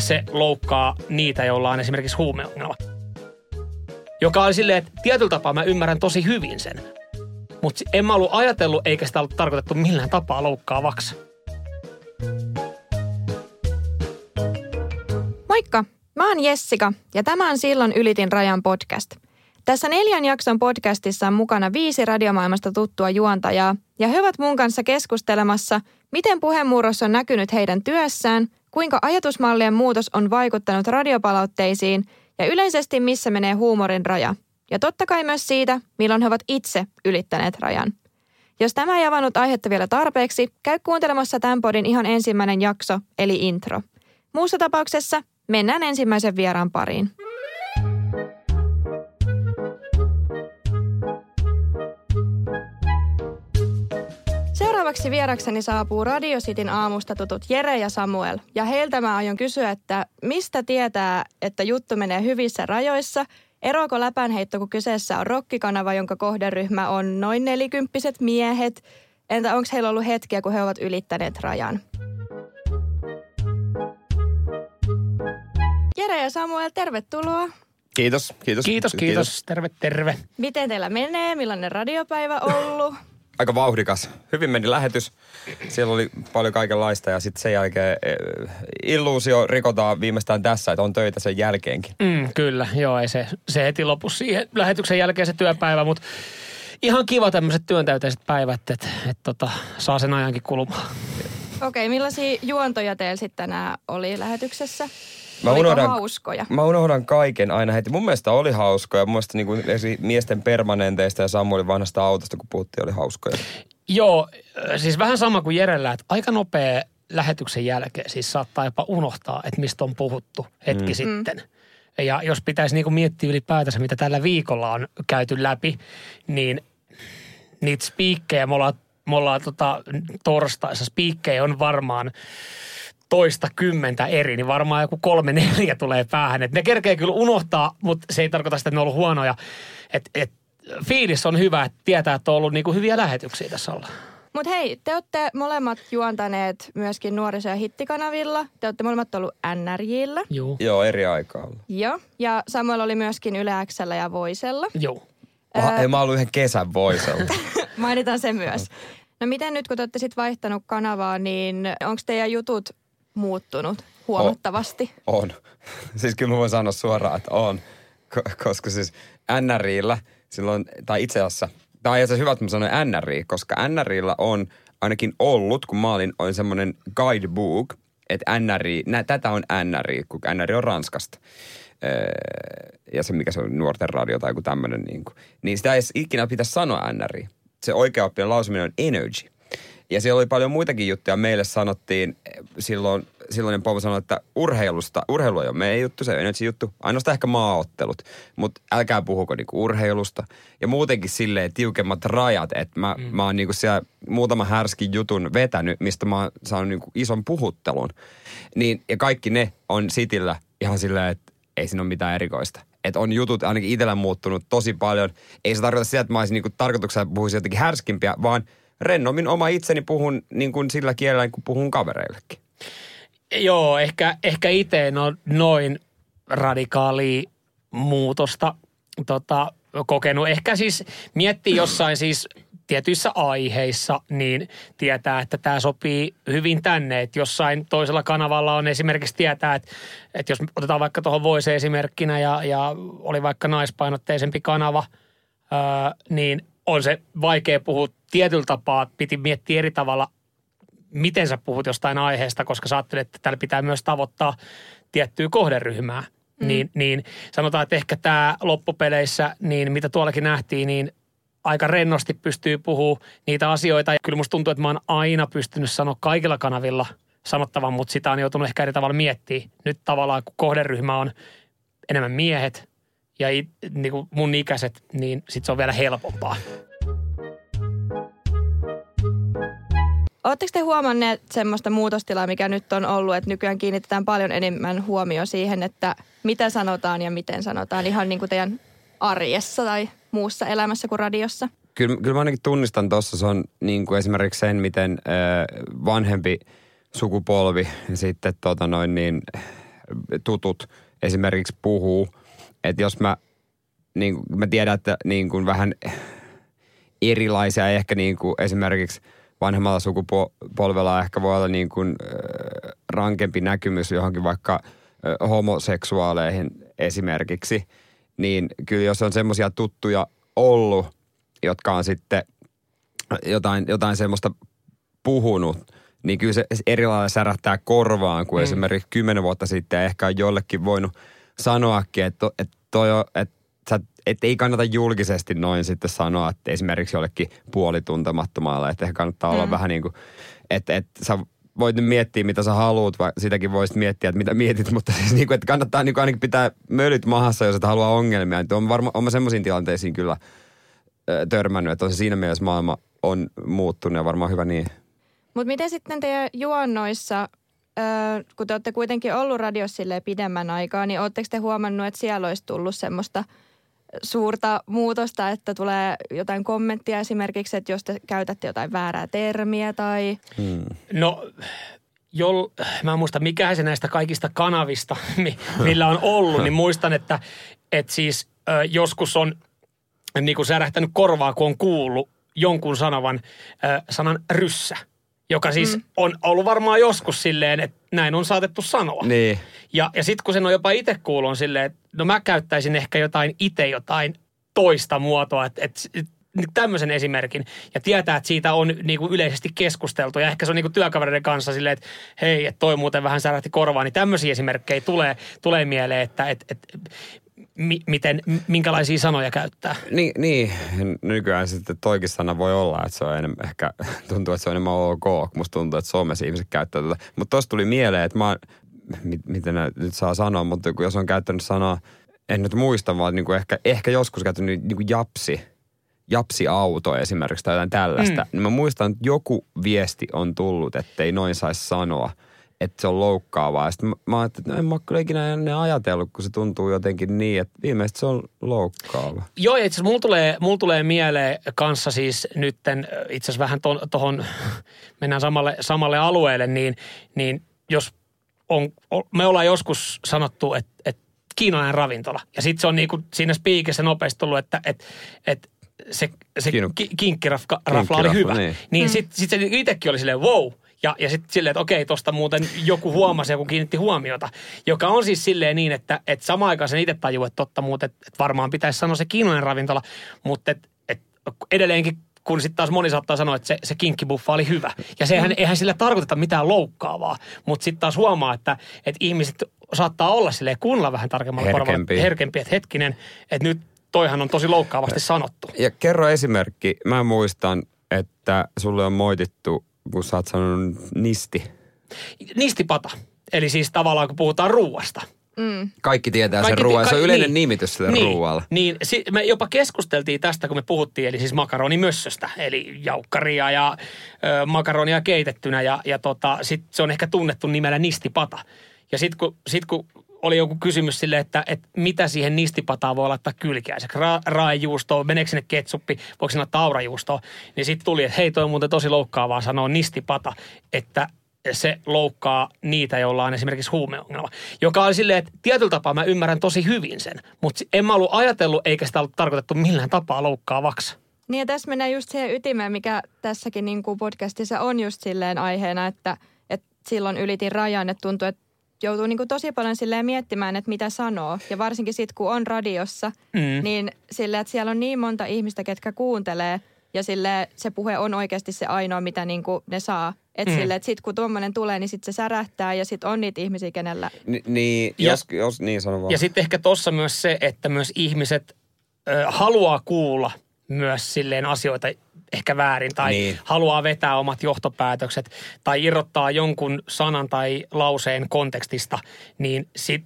Se loukkaa niitä, joilla on esimerkiksi huumeongelma. Joka on silleen, että tietyllä tapaa mä ymmärrän tosi hyvin sen. Mutta en mä ollut ajatellut, eikä sitä ollut tarkoitettu millään tapaa loukkaavaksi. Moikka, mä oon Jessica ja tämä on Silloin ylitin rajan podcast. Tässä neljän jakson podcastissa on mukana viisi radiomaailmasta tuttua juontajaa ja he ovat mun kanssa keskustelemassa, miten puheenmurros on näkynyt heidän työssään, kuinka ajatusmallien muutos on vaikuttanut radiopalautteisiin ja yleisesti missä menee huumorin raja. Ja totta kai myös siitä, milloin he ovat itse ylittäneet rajan. Jos tämä ei avannut aihetta vielä tarpeeksi, käy kuuntelemassa tämän podin ihan ensimmäinen jakso, eli intro. Muussa tapauksessa mennään ensimmäisen vieraan pariin. Seuraavaksi vierakseni saapuu Radio Cityn aamusta tutut Jere ja Samuel. Ja heiltä mä aion kysyä, että mistä tietää, että juttu menee hyvissä rajoissa? Eroako läpänheitto, kun kyseessä on rokkikanava, jonka kohderyhmä on noin nelikymppiset miehet? Entä onko heillä ollut hetkiä, kun he ovat ylittäneet rajan? Jere ja Samuel, tervetuloa. Kiitos, kiitos. Kiitos, kiitos. Terve, terve. Miten teillä menee? Millainen radiopäivä ollut? Aika vauhdikas. Hyvin meni lähetys. Siellä oli paljon kaikenlaista ja sitten sen jälkeen eh, illuusio rikotaan viimeistään tässä, että on töitä sen jälkeenkin. Mm, kyllä, joo, ei se, se heti lopu siihen lähetyksen jälkeen se työpäivä, mutta ihan kiva tämmöiset työntäyteiset päivät, että et tota, saa sen ajankin kulumaan. Okei, okay, millaisia juontoja teillä sitten tänään oli lähetyksessä? Mä Oliko unohdan, hauskoja? Mä unohdan kaiken aina heti. Mun mielestä oli hauskoja. Mun mielestä niin kuin miesten permanenteista ja Samuelin vanhasta autosta, kun puhuttiin, oli hauskoja. Joo, siis vähän sama kuin Jerellä, että aika nopea lähetyksen jälkeen siis saattaa jopa unohtaa, että mistä on puhuttu hetki mm. sitten. Ja jos pitäisi niin kuin miettiä ylipäätänsä, mitä tällä viikolla on käyty läpi, niin niitä spiikkejä, me ollaan, me ollaan tota, torstaissa, spiikkejä on varmaan toista kymmentä eri, niin varmaan joku kolme neljä tulee päähän. Et ne kerkee kyllä unohtaa, mutta se ei tarkoita sitä, että ne on ollut huonoja. Et, et, fiilis on hyvä, että tietää, että on ollut niinku hyviä lähetyksiä tässä olla. Mutta hei, te olette molemmat juontaneet myöskin nuoriso- ja hittikanavilla. Te olette molemmat ollut NRJillä. Joo. Joo, eri aikaa. Joo. Ja Samuel oli myöskin Yle Xllä ja Voisella. Joo. Mä, ei, mä ollut yhden kesän voisella. Mainitaan se myös. No miten nyt, kun te olette sitten vaihtanut kanavaa, niin onko teidän jutut muuttunut huomattavasti? On. Siis kyllä mä voin sanoa suoraan, että on. Ko- koska siis NRIllä silloin, tai itse asiassa, on itse asiassa hyvä, että mä sanoin NRI, koska NRIllä on ainakin ollut, kun mä olin, olin semmoinen guidebook, että NRI, nä, tätä on NRI, kun NRI on Ranskasta. Öö, ja se, mikä se on, nuorten radio tai joku tämmöinen, niin, kuin, niin sitä ei ikinä pitäisi sanoa NRI. Se oikea lausuminen on energy. Ja siellä oli paljon muitakin juttuja. Meille sanottiin silloin, silloinen pomo sanoi, että urheilusta, urheilu ei ole meidän juttu, se ei ole juttu. Ainoastaan ehkä maaottelut, mutta älkää puhuko niinku urheilusta. Ja muutenkin silleen tiukemmat rajat, että mä, mm. mä oon niinku siellä muutama härskin jutun vetänyt, mistä mä oon saanut niinku ison puhuttelun. Niin, ja kaikki ne on sitillä ihan silleen, että ei siinä ole mitään erikoista. Että on jutut ainakin itsellä muuttunut tosi paljon. Ei se tarkoita sitä, että mä olisin niinku tarkoituksella puhuisin jotenkin härskimpiä, vaan – rennommin oma itseni puhun niin kuin sillä kielellä, kun puhun kavereillekin. Joo, ehkä, ehkä itse en ole noin radikaali muutosta tota, kokenut. Ehkä siis miettii jossain siis tietyissä aiheissa, niin tietää, että tämä sopii hyvin tänne. Että jossain toisella kanavalla on esimerkiksi tietää, että, että jos otetaan vaikka tuohon voise esimerkkinä ja, ja oli vaikka naispainotteisempi kanava, ää, niin on se vaikea puhua tietyllä tapaa. Piti miettiä eri tavalla, miten sä puhut jostain aiheesta, koska sä ajattelet, että täällä pitää myös tavoittaa tiettyä kohderyhmää. Mm. Niin, niin sanotaan, että ehkä tämä loppupeleissä, niin mitä tuollakin nähtiin, niin aika rennosti pystyy puhua niitä asioita. Ja kyllä musta tuntuu, että mä oon aina pystynyt sanoa kaikilla kanavilla sanottavan, mutta sitä on joutunut ehkä eri tavalla miettimään. Nyt tavallaan, kun kohderyhmä on enemmän miehet ja it, niin kuin mun ikäiset, niin sit se on vielä helpompaa. Oletteko te huomanneet semmoista muutostilaa, mikä nyt on ollut, että nykyään kiinnitetään paljon enemmän huomioon siihen, että mitä sanotaan ja miten sanotaan ihan niin kuin teidän arjessa tai muussa elämässä kuin radiossa? Kyllä, kyllä mä ainakin tunnistan tuossa, se on niin kuin esimerkiksi sen, miten ö, vanhempi sukupolvi ja sitten tota noin niin, tutut esimerkiksi puhuu. Että jos mä, niin kuin, mä tiedän, että niin kuin vähän erilaisia ehkä niin kuin esimerkiksi vanhemmalla sukupolvella ehkä voi olla niin kuin, ö, rankempi näkymys johonkin vaikka ö, homoseksuaaleihin esimerkiksi. Niin kyllä jos on semmoisia tuttuja ollut, jotka on sitten jotain, jotain semmoista puhunut, niin kyllä se eri lailla särähtää korvaan kuin mm. esimerkiksi kymmenen vuotta sitten ehkä on jollekin voinut sanoakin, että, että, toi on, että sä, että ei kannata julkisesti noin sitten sanoa, että esimerkiksi jollekin puolituntemattomalle, että ehkä kannattaa mm. olla vähän niin kuin, että, että sä voit nyt miettiä, mitä sä haluat, vai sitäkin voisit miettiä, että mitä mietit, mutta siis niin kuin, että kannattaa niin kuin ainakin pitää mölyt mahassa, jos et halua ongelmia. Että on varmaan, on mä semmoisiin tilanteisiin kyllä törmännyt, että on se siinä mielessä maailma on muuttunut ja varmaan hyvä niin. Mutta miten sitten teidän juonnoissa, kun te olette kuitenkin ollut radiossa pidemmän aikaa, niin oletteko te huomannut, että siellä olisi tullut semmoista suurta muutosta, että tulee jotain kommenttia esimerkiksi, että jos te käytätte jotain väärää termiä tai... No, jol, mä en muista mikä se näistä kaikista kanavista, mi- millä on ollut, niin muistan, että, että siis ö, joskus on niin kuin särähtänyt korvaa, kun on kuullut jonkun sanavan ö, sanan ryssä, joka siis mm. on ollut varmaan joskus silleen, että näin on saatettu sanoa. Niin. Ja, ja sitten kun sen on jopa itse kuullut, on silleen, että no mä käyttäisin ehkä jotain itse jotain toista muotoa, että, että tämmöisen esimerkin ja tietää, että siitä on niin kuin yleisesti keskusteltu ja ehkä se on niin kuin työkavereiden kanssa silleen, että hei, että toi muuten vähän särähti korvaan, niin tämmöisiä esimerkkejä tulee, tulee mieleen, että, että, että mi, miten, minkälaisia sanoja käyttää. Niin, niin, nykyään sitten toikin sana voi olla, että se on enemmän, ehkä tuntuu, että se on enemmän ok, kun musta tuntuu, että somessa ihmiset käyttää tätä. Mutta tosta tuli mieleen, että mä oon, mit, miten nyt saa sanoa, mutta kun jos on käyttänyt sanaa, en nyt muista, vaan niin kuin ehkä, ehkä joskus käyttänyt niin kuin japsi, japsi-auto esimerkiksi tai jotain tällaista, mm. niin mä muistan, että joku viesti on tullut, ettei noin saisi sanoa, että se on loukkaavaa. Sitten mä, mä ajattelin, että no en mä ole kyllä ikinä ennen ajatellut, kun se tuntuu jotenkin niin, että ilmeisesti se on loukkaava. Joo, itse asiassa mulla tulee, mulla tulee mieleen kanssa siis nytten itse asiassa vähän tuohon, mennään samalle, samalle alueelle, niin, niin jos on, me ollaan joskus sanottu, että, että kiinalainen ravintola. Ja sitten se on niin kuin siinä spiikissä nopeasti tullut, että, että, että se, se kinkkirafla oli hyvä. niin. Niin mm. sitten sit se itsekin oli silleen wow. Ja, ja sitten silleen, että okei, tosta muuten joku huomasi, joku kiinnitti huomiota. Joka on siis silleen niin, että, että samaan aikaan sen itse tajuu, että totta muuten, että, varmaan pitäisi sanoa se kiinalainen ravintola. Mutta että, että edelleenkin kun sitten taas moni saattaa sanoa, että se, se kinkkibuffa oli hyvä. Ja sehän, eihän sillä tarkoiteta mitään loukkaavaa. Mutta sitten taas huomaa, että, että ihmiset saattaa olla silleen kuunnella vähän tarkemmalla korvalla. Herkempiä, että hetkinen, että nyt toihan on tosi loukkaavasti sanottu. Ja kerro esimerkki. Mä muistan, että sulle on moitittu, sä oot sanonut nisti. Nistipata. Eli siis tavallaan kun puhutaan ruuasta. Kaikki tietää Kaikki sen ruoan. Se on ka- yleinen niin. nimitys sille niin, ruoalle. Niin, si- me jopa keskusteltiin tästä, kun me puhuttiin, eli siis makaronimössöstä, eli jaukkaria ja ö, makaronia keitettynä, ja, ja tota, sit se on ehkä tunnettu nimellä nistipata. Ja sitten kun, sit kun oli joku kysymys sille, että, että mitä siihen nistipataan voi laittaa kylkiäiseksi. Ra- raajuustoa, meneekö sinne ketsuppi, voiko sinne laittaa aurajuustoa. Niin sitten tuli, että hei toi on muuten tosi loukkaavaa sanoa nistipata, että se loukkaa niitä, joilla on esimerkiksi huumeongelma. Joka oli silleen, että tietyllä tapaa mä ymmärrän tosi hyvin sen, mutta en mä ollut ajatellut eikä sitä ollut tarkoitettu millään tapaa loukkaavaksi. Niin ja tässä mennään just siihen ytimeen, mikä tässäkin niin kuin podcastissa on just silleen aiheena, että, että silloin ylitin rajan, että tuntuu, että joutuu niin kuin tosi paljon silleen miettimään, että mitä sanoo. Ja varsinkin sitten, kun on radiossa, mm. niin silleen, että siellä on niin monta ihmistä, ketkä kuuntelee ja sille se puhe on oikeasti se ainoa, mitä niin kuin ne saa. Että mm. silleen, että sitten kun tuommoinen tulee, niin sitten se särähtää ja sitten on niitä ihmisiä, kenellä Ni, niin, Ja- jos, jos, niin sano vaan. Ja sitten ehkä tuossa myös se, että myös ihmiset ö, haluaa kuulla myös silleen asioita ehkä väärin tai Niin. haluaa vetää omat johtopäätökset tai irrottaa jonkun sanan tai lauseen kontekstista, niin sit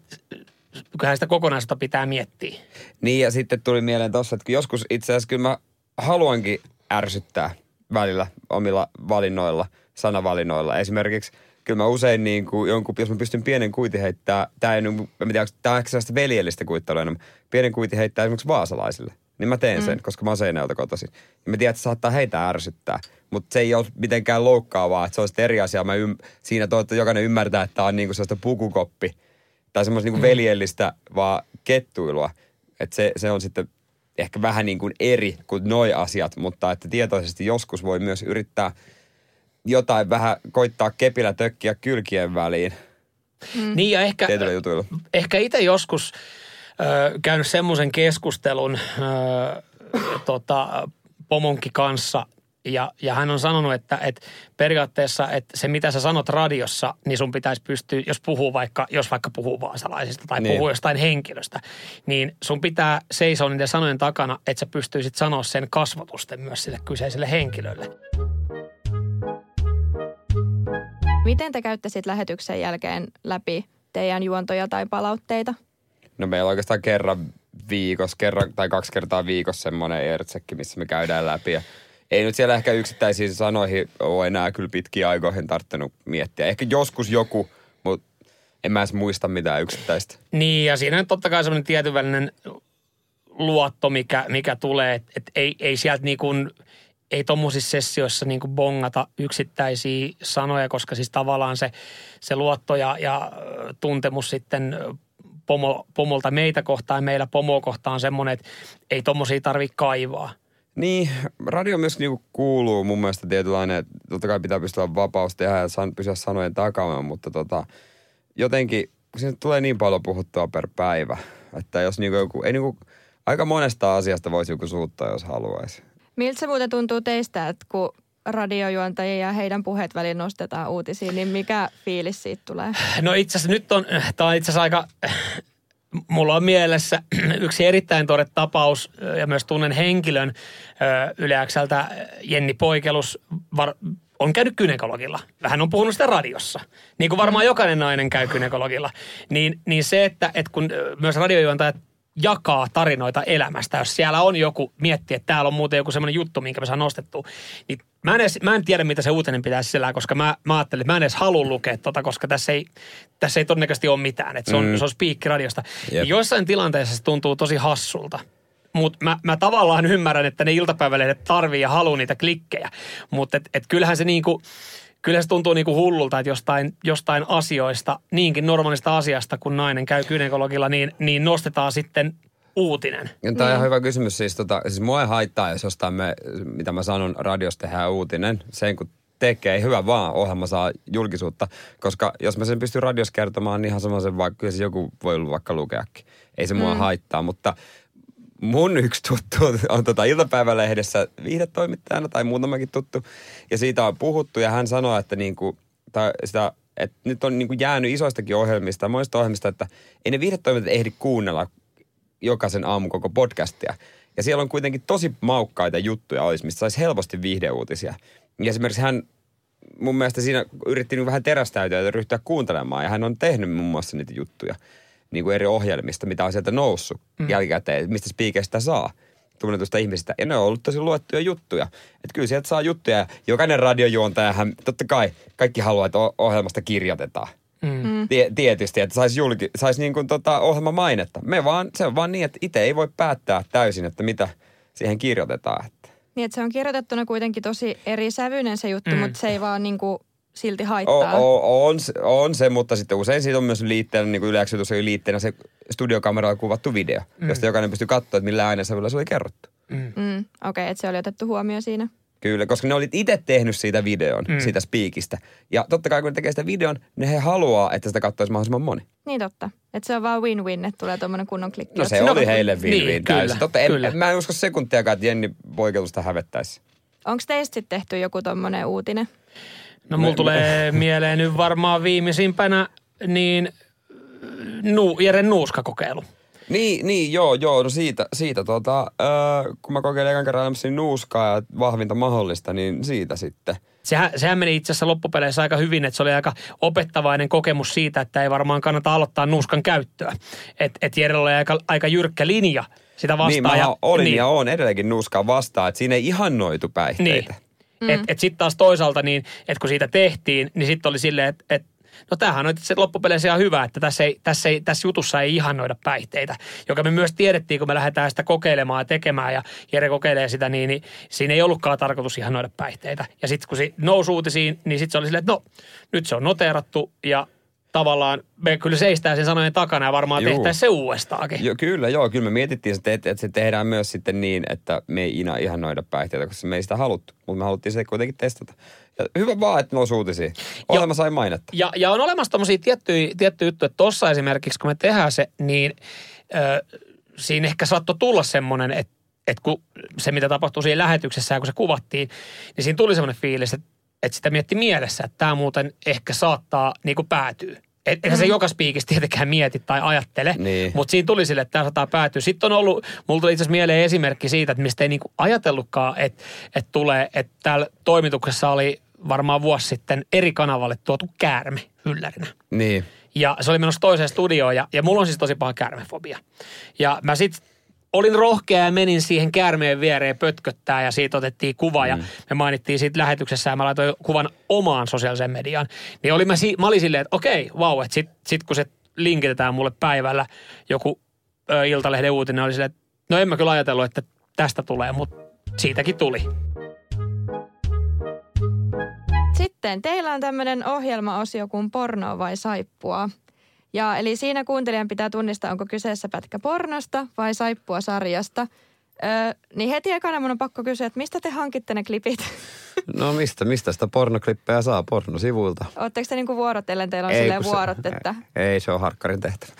kyllähän sitä kokonaisuutta pitää miettiä. Niin ja sitten tuli mieleen tossa, että joskus itse asiassa kyllä mä haluankin ärsyttää välillä omilla valinnoilla, sanavalinnoilla. Esimerkiksi kyllä mä usein niin kuin jonkun, jos mä pystyn pienen kuitin heittää, tää ei, mä tiedä, tämä on sellaista veljellistä kuittelua enemmän, pienen kuitin heittää esimerkiksi vaasalaisille. Niin mä teen sen, mm. koska mä oon Seinäjältä kotoisin. Ja mä tiedän, että se saattaa heitä ärsyttää. Mutta se ei ole mitenkään loukkaavaa, että se on eri asia. Mä ym, siinä että jokainen ymmärtää, että tämä on niinku sellaista pukukoppi tai semmoista niinku veljellistä vaan kettuilua. Että se, se on sitten ehkä vähän niin kuin eri kuin noi asiat, mutta että tietoisesti joskus voi myös yrittää jotain vähän koittaa kepillä tökkiä kylkien väliin Mm. Niin ja ehkä, ehkä itse joskus ö, käynyt semmoisen keskustelun ö, tota, pomonki kanssa, ja, ja hän on sanonut, että, että periaatteessa, että se mitä sä sanot radiossa, niin sun pitäisi pystyä, jos puhuu vaikka, jos vaikka puhuu vaasalaisista tai Niin. puhuu jostain henkilöstä, niin sun pitää seisoa niiden sanojen takana, että sä pystyisit sanoa sen kasvotusten myös sille kyseiselle henkilölle. Miten te käytte sitten lähetyksen jälkeen läpi teidän juontoja tai palautteita? No meillä on oikeastaan kerran viikossa, kerran tai kaksi kertaa viikossa semmoinen ertsekki, missä me käydään läpi. Ja ei nyt siellä ehkä yksittäisiin sanoihin ole enää kyllä pitkiä aikoihin tarttunut miettiä. Ehkä joskus joku, mutta en mä edes muista mitään yksittäistä. Niin, ja siinä on totta kai semmoinen tietynvälinen luotto, mikä, mikä tulee, että et ei, ei sieltä niin kuin, ei tuommoisissa sessioissa niin kuin bongata yksittäisiä sanoja, koska siis tavallaan se, se luotto ja, ja tuntemus sitten pomo, pomolta meitä kohtaan ja meillä pomoa kohtaan on semmoinen, että ei tuommoisia tarvitse kaivaa. Niin, radio myös niinku kuuluu mun mielestä tietynlainen, että totta kai pitää pystyä vapaus tehdä ja san, pysyä sanojen takana, mutta tota, jotenkin siinä tulee niin paljon puhuttua per päivä, että jos niinku joku, ei niinku, aika monesta asiasta voisi joku suuttaa, jos haluaisi. Miltä se muuten tuntuu teistä, että kun radiojuontajia ja heidän puheet väliin nostetaan uutisiin, niin mikä fiilis siitä tulee? No itse asiassa nyt on, tämä on itse asiassa aika, mulla on mielessä yksi erittäin tuore tapaus ja myös tunnen henkilön ö, Yle Xltä, Jenni Poikelus, var, on käynyt kynekologilla. Hän on puhunut sitä radiossa, niin kuin varmaan jokainen nainen käy kynekologilla. Niin, niin se, että, että kun myös radiojuontajat jakaa tarinoita elämästä, jos siellä on joku, miettii, että täällä on muuten joku semmoinen juttu, minkä me saa nostettua, niin mä en, edes, mä en tiedä, mitä se uutinen pitää sisällään, koska mä, mä ajattelin, että mä en edes halua lukea tota, koska tässä ei, tässä ei todennäköisesti ole mitään, että se on, mm. se on spiikki radiosta. Jep. Ja joissain tilanteissa se tuntuu tosi hassulta. Mutta mä, mä tavallaan ymmärrän, että ne iltapäivälehdet tarvii ja haluaa niitä klikkejä. Mutta et, et kyllähän se niinku, kyllähän se tuntuu niinku hullulta, että jostain, jostain asioista, niinkin normaalista asiasta, kun nainen käy gynekologilla, niin, niin nostetaan sitten uutinen. Ja Tämä on ihan hyvä kysymys. Siis, tota, siis mua ei haittaa, jos jostain me, mitä mä sanon, radiosta tehdään uutinen. Sen kun tekee, hyvä vaan, ohjelma saa julkisuutta. Koska jos mä sen pystyn radiossa kertomaan, niin ihan sama sen vaikka, kyllä se joku voi vaikka lukeakin. Ei se mua haittaa, mutta mun yksi tuttu on tota iltapäivälehdessä viihdetoimittajana tai muutamakin tuttu. Ja siitä on puhuttu ja hän sanoi, että niinku, tai sitä, että nyt on niinku jäänyt isoistakin ohjelmista, monista ohjelmista, että ei ne viihdetoimittajat ehdi kuunnella jokaisen aamun koko podcastia. Ja siellä on kuitenkin tosi maukkaita juttuja olisi, mistä saisi helposti viihdeuutisia. Ja esimerkiksi hän mun mielestä siinä yritti vähän terästäytyä ja ryhtyä kuuntelemaan. Ja hän on tehnyt muun muassa niitä juttuja niin kuin eri ohjelmista, mitä on sieltä noussut mm. jälkikäteen, mistä spiikeistä saa tunnetusta ihmisistä. Ja ne on ollut tosi luettuja juttuja. Että kyllä sieltä saa juttuja. Ja Jokainen radiojuontajahan, totta kai, kaikki haluaa, että ohjelmasta kirjoitetaan. Mm. Tie, tietysti, että saisi julki, sais niin kuin tota ohjelma mainetta. Me vaan, se on vaan niin, että itse ei voi päättää täysin, että mitä siihen kirjoitetaan. Että. Niin, että se on kirjoitettuna kuitenkin tosi eri sävyinen se juttu, Mm. mm. mutta se ei vaan niinku silti O, haittaa. o, on, se- on se, mutta sitten usein siitä on myös liitteenä, niin kuin yleensä oli liitteenä se studiokameralla kuvattu video, mm. josta jokainen pystyy katsoa, että millä äänensävyllä se oli kerrottu. Mm, Okei, okay, että se oli otettu huomioon siinä. Kyllä, koska ne olit itse tehnyt siitä videon, mm. siitä spiikistä. Ja totta kai kun ne tekee sitä videon, niin he haluaa, että sitä katsoisi mahdollisimman moni. Niin totta. Että se on vaan win-win, että tulee tuommoinen kunnon klikki. No se No, oli heille niin, win-win kyllä, täysin. Totta, en, kyllä. mä en usko sekuntiakaan, että Jenni Poikelusta hävettäisi. Onko teistä sitten tehty joku tuommoinen uutinen? No mulla tulee mieleen nyt varmaan viimeisimpänä niin nu, Jeren nuuskakokeilu. Niin, niin joo, joo, no siitä, siitä tota, öö, kun mä kokeilin ekan kerran elämässäni nuuskaa ja vahvinta mahdollista, niin siitä sitten. sehän, sehän meni itse asiassa loppupeleissä aika hyvin, että se oli aika opettavainen kokemus siitä, että ei varmaan kannata aloittaa nuuskan käyttöä. Että et Jerellä oli aika, aika jyrkkä linja sitä vastaan. Niin, mä ja, olin niin, ja on edelleenkin nuuskaa vastaan, että siinä ei ihannoitu päihteitä. Niin. Mm. Että et sitten taas toisaalta, niin, että kun siitä tehtiin, niin sitten oli silleen, että et, no tämähän on se loppupeleissä ihan hyvä, että tässä, ei, tässä, ei, tässä jutussa ei ihannoida päihteitä, joka me myös tiedettiin, kun me lähdetään sitä kokeilemaan ja tekemään ja Jere kokeilee sitä, niin, niin siinä ei ollutkaan tarkoitus ihannoida päihteitä. Ja sitten kun se nousi uutisiin, niin sitten se oli silleen, että no nyt se on noteerattu ja tavallaan me kyllä seistään sen sanojen takana ja varmaan tehtäisiin se uudestaankin. Jo, kyllä, joo, kyllä me mietittiin, että, että se tehdään myös sitten niin, että me ei ina ihannoida päihteitä, koska me ei sitä haluttu, mutta me haluttiin se kuitenkin testata. Ja hyvä vaan, että nousi uutisiin. Ohjelma sai mainetta. Ja, ja on olemassa tommosia tiettyjä, tiettyjä juttuja, että tuossa esimerkiksi kun me tehdään se, niin ö, siinä ehkä saattoi tulla semmoinen, että, että kun se mitä tapahtui siinä lähetyksessä ja kun se kuvattiin, niin siinä tuli semmoinen fiilis, että, että sitä mietti mielessä, että tämä muuten ehkä saattaa niin kuin päätyä. Et, eihän se joka spiikissä tietenkään mieti tai ajattele, Niin. mutta siinä tuli sille, että tämä saattaa päätyä. Sitten on ollut, mulla tuli itse asiassa mieleen esimerkki siitä, että mistä ei niinku ajatellutkaan, että, että tulee, että täällä toimituksessa oli varmaan vuosi sitten eri kanavalle tuotu käärme yllärinä. Niin. Ja se oli menossa toiseen studioon ja, ja mulla on siis tosi paha käärmefobia. Ja mä sit olin rohkea ja menin siihen käärmeen viereen pötköttää ja siitä otettiin kuva ja me mainittiin siitä lähetyksessä ja mä laitoin kuvan omaan sosiaaliseen mediaan. Niin oli mä, si- mä olin silleen, että okei, vau, että sit, sit kun se linkitetään mulle päivällä joku ö, Iltalehden uutinen, oli silleen, että no en mä kyllä ajatellut, että tästä tulee, mutta siitäkin tuli. Sitten teillä on tämmöinen ohjelmaosio kuin porno vai saippua. Ja eli siinä kuuntelijan pitää tunnistaa, onko kyseessä pätkä pornosta vai saippua sarjasta. Öö, niin heti ekana mun on pakko kysyä, että mistä te hankitte ne klipit? No mistä, mistä sitä pornoklippejä saa pornosivuilta? Ootteko te niinku vuorotellen, teillä on silleen kun se- vuorot, että... Ei, se on harkkarin tehtävä.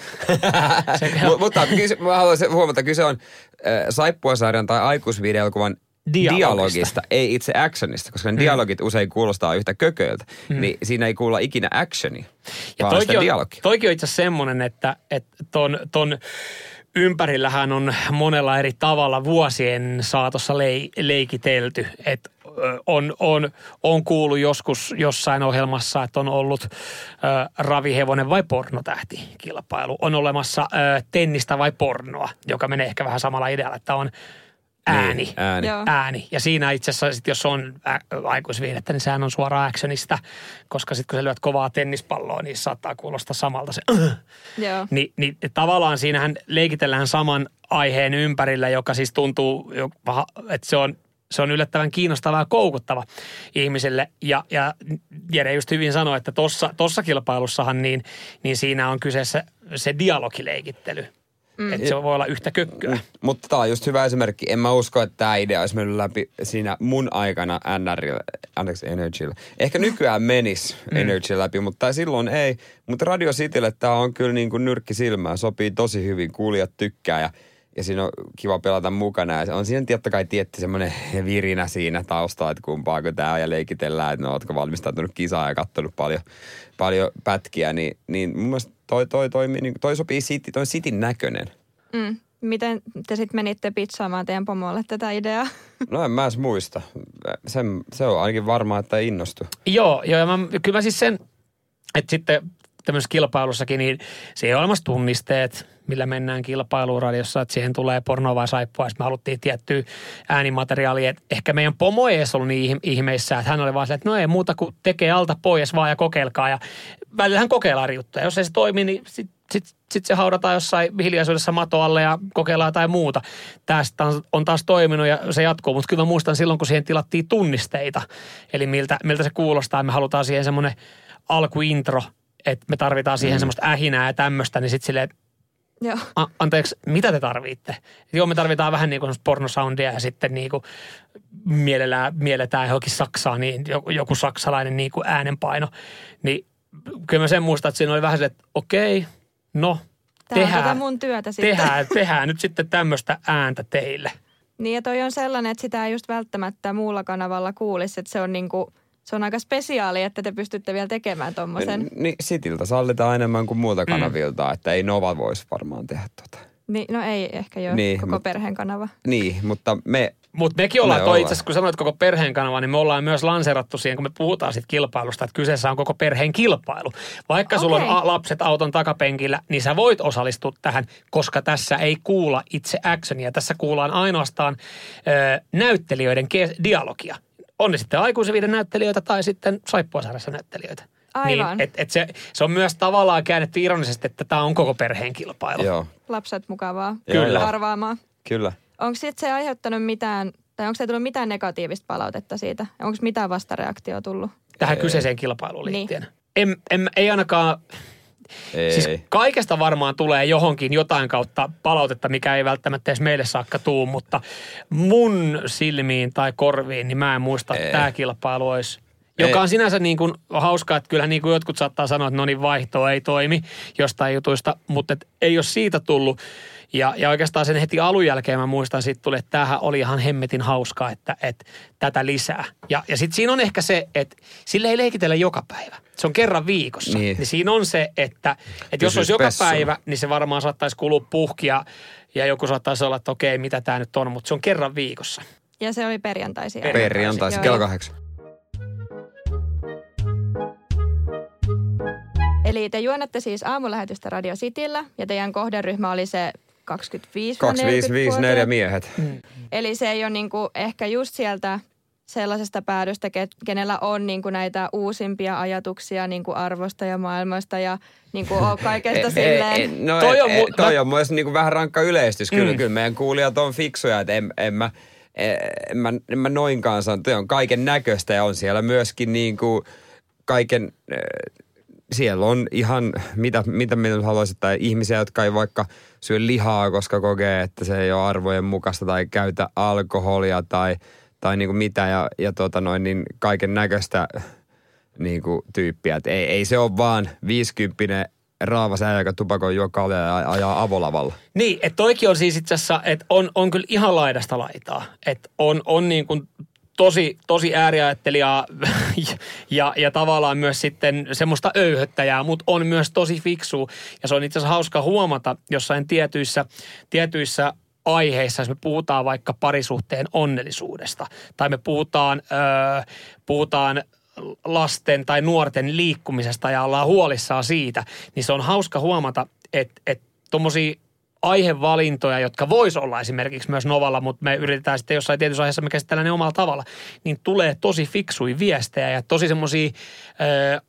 Mut- Mutta kyse, mä haluaisin huomata, kyse on äh, saippuasarjan tai aikuisvideokuvan Dialogista. dialogista. ei itse actionista, koska ne dialogit usein kuulostaa yhtä kököiltä. Niin siinä ei kuulla ikinä actionia, Ja vaan sitä toikin on, dialogia. toikin on itse asiassa semmoinen, että, että ton, ton ympärillähän on monella eri tavalla vuosien saatossa lei, leikitelty. Että on, on, on kuullut joskus jossain ohjelmassa, että on ollut ö, ravihevonen vai pornotähti kilpailu. On olemassa ö, tennistä vai pornoa, joka menee ehkä vähän samalla idealla, että on ääni. Niin, ääni. Joo. ääni. Ja siinä itse asiassa, sit jos on aikuisviihdettä, niin sehän on suoraan actionista, koska sitten kun sä lyöt kovaa tennispalloa, niin saattaa kuulostaa samalta se. Joo. Ni, niin tavallaan siinähän leikitellään saman aiheen ympärillä, joka siis tuntuu, että se on, se on yllättävän kiinnostava ja koukuttava ihmiselle. Ja, ja Jere just hyvin sanoi, että tossa, tossa kilpailussahan niin, niin siinä on kyseessä se dialogileikittely. Mm. Että se voi olla yhtä kökköä. Mutta tämä on just hyvä esimerkki. En mä usko, että tämä idea olisi mennyt läpi siinä mun aikana NRillä, anteeksi Energyllä. Ehkä nykyään menis mm. Energy läpi, mutta silloin ei. Mutta Radio Citylle tämä on kyllä niin kuin nyrkki silmään. Sopii tosi hyvin, kuulijat tykkää ja, ja siinä on kiva pelata mukana. Ja on siinä totta kai tietty semmoinen virinä siinä taustalla, että kumpaako tämä on ja leikitellään, että no ootko valmistautunut kisaan ja katsonut paljon, paljon pätkiä. Niin, niin mun mielestä toi, toi, toi, toi, toi sopii City, toi Cityn näköinen. Mm. Miten te sitten menitte pizzaamaan teidän pomolle tätä ideaa? No en mä edes muista. Sen, se on ainakin varmaa, että ei innostu. Joo, joo ja mä, kyllä mä siis sen, että sitten tämmöisessä kilpailussakin, niin siihen on olemassa tunnisteet, millä mennään kilpailuun radiossa, että siihen tulee pornoa vai saippua, sitten me haluttiin tiettyä äänimateriaalia, että ehkä meidän pomo ei edes ollut niin ih- ihmeissä, että hän oli vaan se, että no ei muuta kuin tekee alta pois vaan ja kokeilkaa, ja välillähän kokeillaan eri juttuja, jos ei se toimi, niin sitten sit, sit se haudataan jossain hiljaisuudessa mato alle ja kokeillaan jotain muuta. Tästä on, taas toiminut ja se jatkuu, mutta kyllä mä muistan silloin, kun siihen tilattiin tunnisteita, eli miltä, miltä se kuulostaa, me halutaan siihen semmoinen alkuintro, että me tarvitaan siihen mm. semmoista ähinää ja tämmöistä, niin sitten silleen, Joo. a- anteeksi, mitä te tarvitte? Joo, me tarvitaan vähän niin kuin semmoista pornosoundia ja sitten niin kuin mielellään, mielletään johonkin Saksaan, niin joku, joku saksalainen niin kuin äänenpaino. Niin kyllä mä sen muistan, että siinä oli vähän se, että okei, no Tämä on tehdään, tätä mun työtä sitten. tehdään, tehdään nyt sitten tämmöistä ääntä teille. Niin ja toi on sellainen, että sitä ei just välttämättä muulla kanavalla kuulisi, että se on niinku, se on aika spesiaali, että te pystytte vielä tekemään tommosen. Niin Cityltä sallitaan enemmän kuin muilta kanavilta, mm. että ei Nova voisi varmaan tehdä tota. Niin, no ei ehkä jo Niin, koko mut- perheen kanava. Niin, mutta me Mutta mekin ollaan, Me toi itse asiassa, kun sanoit koko perheen kanava, niin me ollaan myös lanserattu siihen, kun me puhutaan siitä kilpailusta, että kyseessä on koko perheen kilpailu. Vaikka sulla on a- lapset auton takapenkillä, niin sä voit osallistua tähän, koska tässä ei kuulla itse actionia. Tässä kuullaan ainoastaan ö, näyttelijöiden ke- dialogia. On ne sitten aikuisen näyttelijöitä tai sitten saippuasarjassa näyttelijöitä. Aivan. Niin, et, et se, se on myös tavallaan käännetty ironisesti, että tämä on koko perheen kilpailu. Joo, Lapset mukavaa. Kyllä. Arvaamaan. kyllä. Onko sitten se aiheuttanut mitään, tai onko se tullut mitään negatiivista palautetta siitä? Onko mitään vastareaktioa tullut? Tähän kyseiseen kilpailuun Niin. liittyen. En, en, ei ainakaan, Ei. Siis kaikesta varmaan tulee johonkin jotain kautta palautetta, mikä ei välttämättä edes meille saakka tuu, mutta mun silmiin tai korviin, niin mä en muista, että Ei. tämä kilpailu olisi. Joka on sinänsä niin kuin hauskaa, että kyllähän niin kuin jotkut saattaa sanoa, että no niin vaihto ei toimi jostain jutuista, mutta et ei ole siitä tullut. Ja, ja oikeastaan sen heti alun jälkeen mä muistan, siitä tuli, että tämähän oli ihan hemmetin hauskaa, että, että tätä lisää. Ja, ja sitten siinä on ehkä se, että sille ei leikitellä joka päivä. Se on kerran viikossa. Niin. niin siinä on se, että, että jos olisi joka pessuna. päivä, niin se varmaan saattaisi kulua puhkia ja joku saattaisi olla, että okei, mitä tämä nyt on, mutta se on kerran viikossa. Ja se oli perjantaisin. Perjantaisin kello kahdeksan. Eli te juonatte siis aamulähetystä Radio Cityllä ja teidän kohderyhmä oli se 25 2554 miehet. Eli se ei ole niinku ehkä just sieltä sellaisesta päädystä, ke- kenellä on niinku näitä uusimpia ajatuksia niinku arvosta ja maailmasta ja niinku on kaikesta silleen. no, Toi on on, mu- toi mä- on myös niinku vähän rankka yleistys. Kyllä, Mm. kyllä meidän kuulijat on fiksuja, että en, en, mä, en, mä, en mä noinkaan sano. Toi on kaiken näköistä ja on siellä myöskin niinku kaiken... Siellä on ihan, mitä, mitä minä haluaisin, tai ihmisiä, jotka ei vaikka syö lihaa, koska kokee, että se ei ole arvojen mukaista, tai käytä alkoholia, tai, tai niinku mitä, ja, ja tota noin, niin kaiken näköistä niin kuin, tyyppiä. Et ei, ei se ole vaan 50 raavas äijä, joka tupakoi juokkaa ja ajaa avolavalla. Niin, että toikin on siis itse asiassa, että on, on kyllä ihan laidasta laitaa. Että on, on niin kuin tosi, tosi ääriajattelijaa ja, ja, tavallaan myös sitten semmoista öyhöttäjää, mutta on myös tosi fiksu. Ja se on itse asiassa hauska huomata jossain tietyissä, tietyissä aiheissa, jos me puhutaan vaikka parisuhteen onnellisuudesta tai me puhutaan, öö, puhutaan lasten tai nuorten liikkumisesta ja ollaan huolissaan siitä, niin se on hauska huomata, että, että tuommoisia aihevalintoja, jotka vois olla esimerkiksi myös Novalla, mutta me yritetään sitten jossain tietyssä aiheessa me käsitellään ne omalla tavalla, niin tulee tosi fiksui viestejä ja tosi semmoisia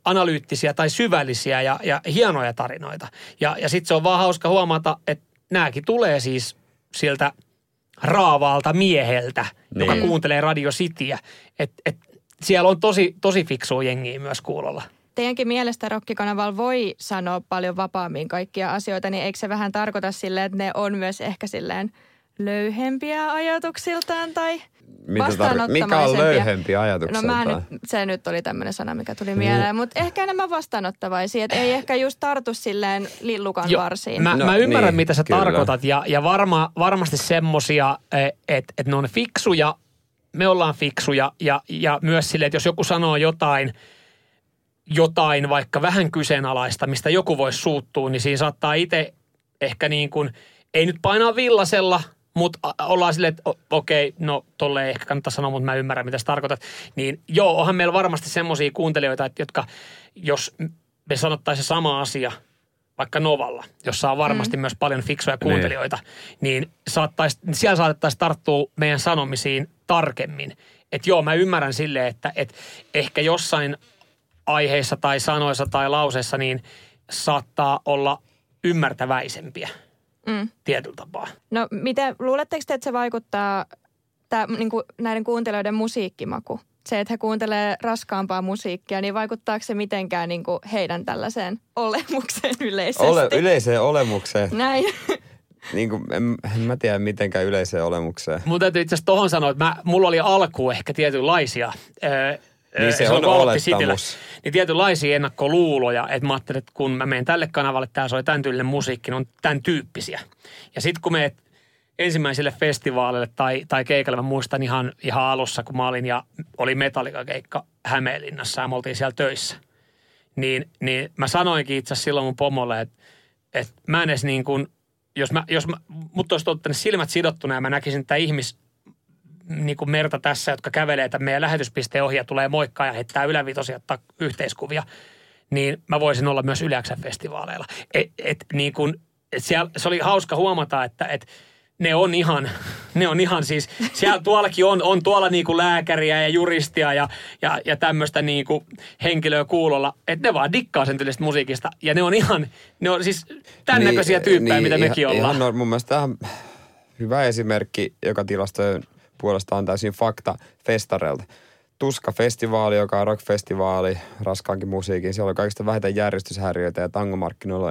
analyyttisiä tai syvällisiä ja, ja hienoja tarinoita. Ja, ja sitten se on vaan hauska huomata, että nämäkin tulee siis siltä raavaalta mieheltä, niin. joka kuuntelee Radio Cityä. Että et, siellä on tosi, tosi fiksua jengiä myös kuulolla. Teidänkin mielestä rokkikanavalla voi sanoa paljon vapaammin kaikkia asioita, niin eikö se vähän tarkoita silleen, että ne on myös ehkä silleen löyhempiä ajatuksiltaan tai Mitä mikä on löyhempi No ajatukseltaan? mä nyt, se nyt oli tämmöinen sana, mikä tuli mieleen, mutta ehkä enemmän vastaanottavaisia, että ei ehkä just tartu silleen lillukan Joo, varsiin. Mä, No mä ymmärrän, niin, mitä sä kyllä. tarkoitat ja, ja varma, varmasti semmosia, että et ne on fiksuja, me ollaan fiksuja ja, ja myös silleen, että jos joku sanoo jotain, jotain vaikka vähän kyseenalaista, mistä joku voisi suuttua, niin siinä saattaa itse ehkä niin kuin, ei nyt painaa villasella, mutta ollaan silleen, että okei, no tolle ei ehkä kannata sanoa, mutta mä ymmärrän, mitä sä tarkoitat. Niin joo, onhan meillä varmasti semmoisia kuuntelijoita, että jotka, jos me sanottaisiin sama asia, vaikka Novalla, jossa on varmasti mm. myös paljon fiksuja kuuntelijoita, niin, saattaisi, siellä saatettaisiin tarttua meidän sanomisiin tarkemmin. Että joo, mä ymmärrän silleen, että et ehkä jossain aiheissa tai sanoissa tai lauseissa niin saattaa olla ymmärtäväisempiä Mm. tietyllä tapaa. No miten, luuletteko te, että se vaikuttaa tää, niin kuin näiden kuuntelijoiden musiikkimaku? Se, että he kuuntelee raskaampaa musiikkia, niin vaikuttaako se mitenkään niin kuin heidän tällaiseen olemukseen yleisesti? Ole, yleiseen olemukseen. Näin. niin kuin, en, en mä tiedä mitenkään yleiseen olemukseen. Mun täytyy itse asiassa tohon sanoa, että mä, mulla oli alkuun ehkä tietynlaisia. Öö, Niin se silloin, on olettamus. Niin tietynlaisia ennakkoluuloja, että mä ajattelin, että kun mä menen tälle kanavalle, tää soi tämän tyylinen musiikki, ne on tämän tyyppisiä. Ja sitten kun meet ensimmäiselle festivaaleille tai, tai keikalle, mä muistan ihan, ihan alussa, kun mä olin ja oli Metallica-keikka Hämeenlinnassa ja me oltiin siellä töissä. Niin, niin mä sanoinkin itse asiassa silloin mun pomolle, että, että mä en edes niin kuin, jos, mä, jos mä, mut olisi silmät sidottuna ja mä näkisin tätä ihmis, niin kuin merta tässä, jotka kävelee tämän meidän lähetyspisteen ohi ja tulee moikkaa ja heittää ylävitosia ottaa yhteiskuvia, niin mä voisin olla myös Yleäksän festivaaleilla. Et, et, niin kuin, et siellä, se oli hauska huomata, että et, ne on ihan, ne on ihan siis, siellä tuollakin on, on tuolla niinku lääkäriä ja juristia ja, ja, ja tämmöistä niinku henkilöä kuulolla, että ne vaan dikkaa sen tyylistä musiikista. Ja ne on ihan, ne on siis tämän niin, näköisiä tyyppejä, mitä ihan, mekin ollaan. Ihan no, mun mielestä tämä on hyvä esimerkki, joka tilastojen puolesta on täysin fakta festareilta. Tuska-festivaali, joka on rock-festivaali, raskaankin musiikin. Siellä on kaikista vähiten järjestyshäiriöitä ja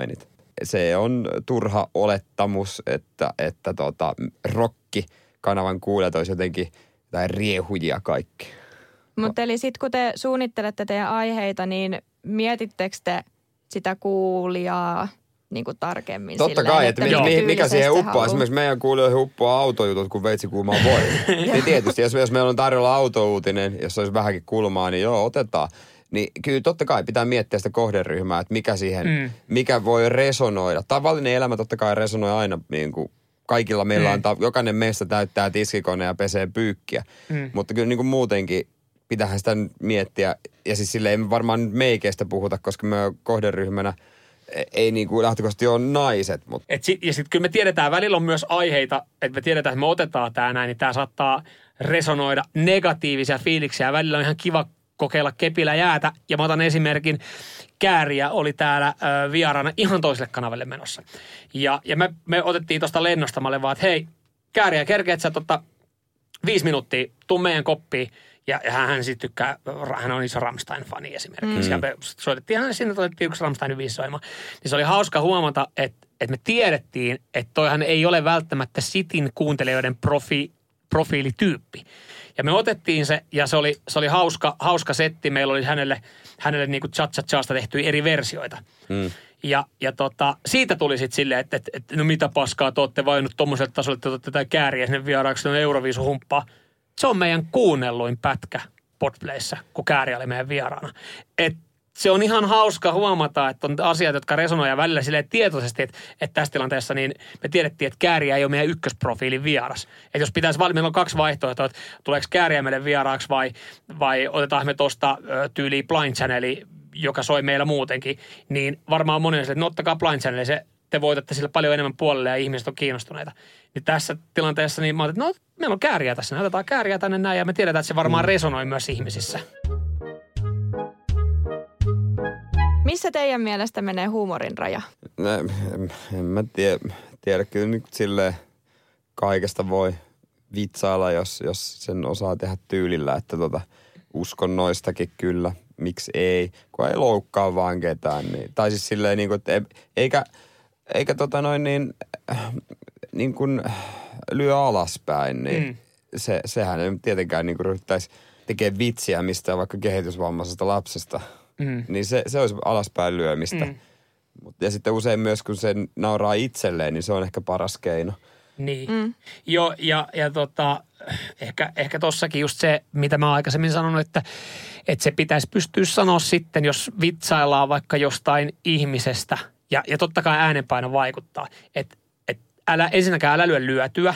eniten se on turha olettamus, että, että tota, rokki kanavan kuulijat olisi jotenkin tai riehujia kaikki. Mutta eli sitten kun te suunnittelette teidän aiheita, niin mietittekö te sitä kuulijaa niin kuin tarkemmin Totta silleen, kai, että, että mikä, mikä siihen uppoaa. haluaa? Esimerkiksi meidän kuulijoihin uppoaa autojutut, kun veitsi kuumaa voi. niin tietysti, jos, jos meillä on tarjolla autouutinen, jos olisi vähänkin kulmaa, niin joo, otetaan. Niin kyllä totta kai pitää miettiä sitä kohderyhmää, että mikä siihen, mm. mikä voi resonoida. Tavallinen elämä totta kai resonoi aina niin kuin kaikilla meillä mm. on, ta- jokainen meistä täyttää tiskikone ja pesee pyykkiä. Mm. Mutta kyllä niin kuin muutenkin pitäähän sitä miettiä. Ja siis sille ei varmaan meikeistä puhuta, koska me kohderyhmänä ei niin kuin lähtökohtaisesti ole naiset. Mutta. Et sit, ja sitten kyllä me tiedetään, välillä on myös aiheita, että me tiedetään, että me otetaan tämä näin, niin tämä saattaa resonoida negatiivisia fiiliksiä. Välillä on ihan kiva kokeilla kepillä jäätä. Ja mä otan esimerkin, Kääriä oli täällä ö, vieraana ihan toiselle kanavalle menossa. Ja, ja me, me otettiin tuosta lennosta, mä olin vaan, että hei, Kääriä, kerkeet sä tota, viisi minuuttia, tuu meidän koppiin. Ja, ja hän sitten tykkää, hän on iso Rammstein-fani esimerkiksi. Mm. Ja me soitettiin hän sinne, otettiin yksi Rammsteinin viisoima. Niin se oli hauska huomata, että, että me tiedettiin, että toihan ei ole välttämättä Sitin kuuntelijoiden profi, profiilityyppi. Ja me otettiin se ja se oli, se oli hauska, hauska setti. Meillä oli hänelle, hänelle niin kuin cha tehty eri versioita. Mm. Ja, ja tota, siitä tuli sitten silleen, että, että, että, no mitä paskaa te olette vainnut tuommoiselle tasolle, että te olette tätä kääriä sinne vieraaksi, no Euroviisuhumppaa. Se on meidän kuunnelluin pätkä Podplayssä, kun kääriä oli meidän vieraana. Et se on ihan hauska huomata, että on asiat, jotka resonoivat välillä silleen tietoisesti, että, että tässä tilanteessa niin me tiedettiin, että kääriä ei ole meidän ykkösprofiilin vieras. Että jos pitäisi valita, meillä on kaksi vaihtoehtoa, että tuleeko kääriä meille vieraaksi vai, vai otetaan me tuosta tyyliin Blind Channeli, joka soi meillä muutenkin, niin varmaan monen että no ottakaa Blind Channeli, se te voitatte sillä paljon enemmän puolelle ja ihmiset on kiinnostuneita. Niin tässä tilanteessa niin mä ajattelin, että no meillä on kääriä tässä, otetaan kääriä tänne näin ja me tiedetään, että se varmaan mm. resonoi myös ihmisissä. Missä teidän mielestä menee huumorin raja? No, en, en mä tiedä, tiedä. Kyllä nyt silleen kaikesta voi vitsailla, jos, jos sen osaa tehdä tyylillä, että tota, uskonnoistakin kyllä, miksi ei, kun ei loukkaa vaan ketään. Niin, tai siis silleen, niin kuin, että eikä, eikä tota noin niin, niin kuin lyö alaspäin, niin mm. se, sehän ei tietenkään niin kuin ryhtäisi tekemään vitsiä mistä vaikka kehitysvammaisesta lapsesta – mm. niin se, se olisi alaspäin lyömistä. Mm. Ja sitten usein myös, kun se nauraa itselleen, niin se on ehkä paras keino. Niin. Mm. Joo, ja, ja tota, ehkä, ehkä tossakin just se, mitä mä aikaisemmin sanonut, että, että se pitäisi pystyä sanoa sitten, jos vitsaillaan vaikka jostain ihmisestä, ja, ja totta kai äänenpaino vaikuttaa, että et älä, ensinnäkään älä lyö lyötyä,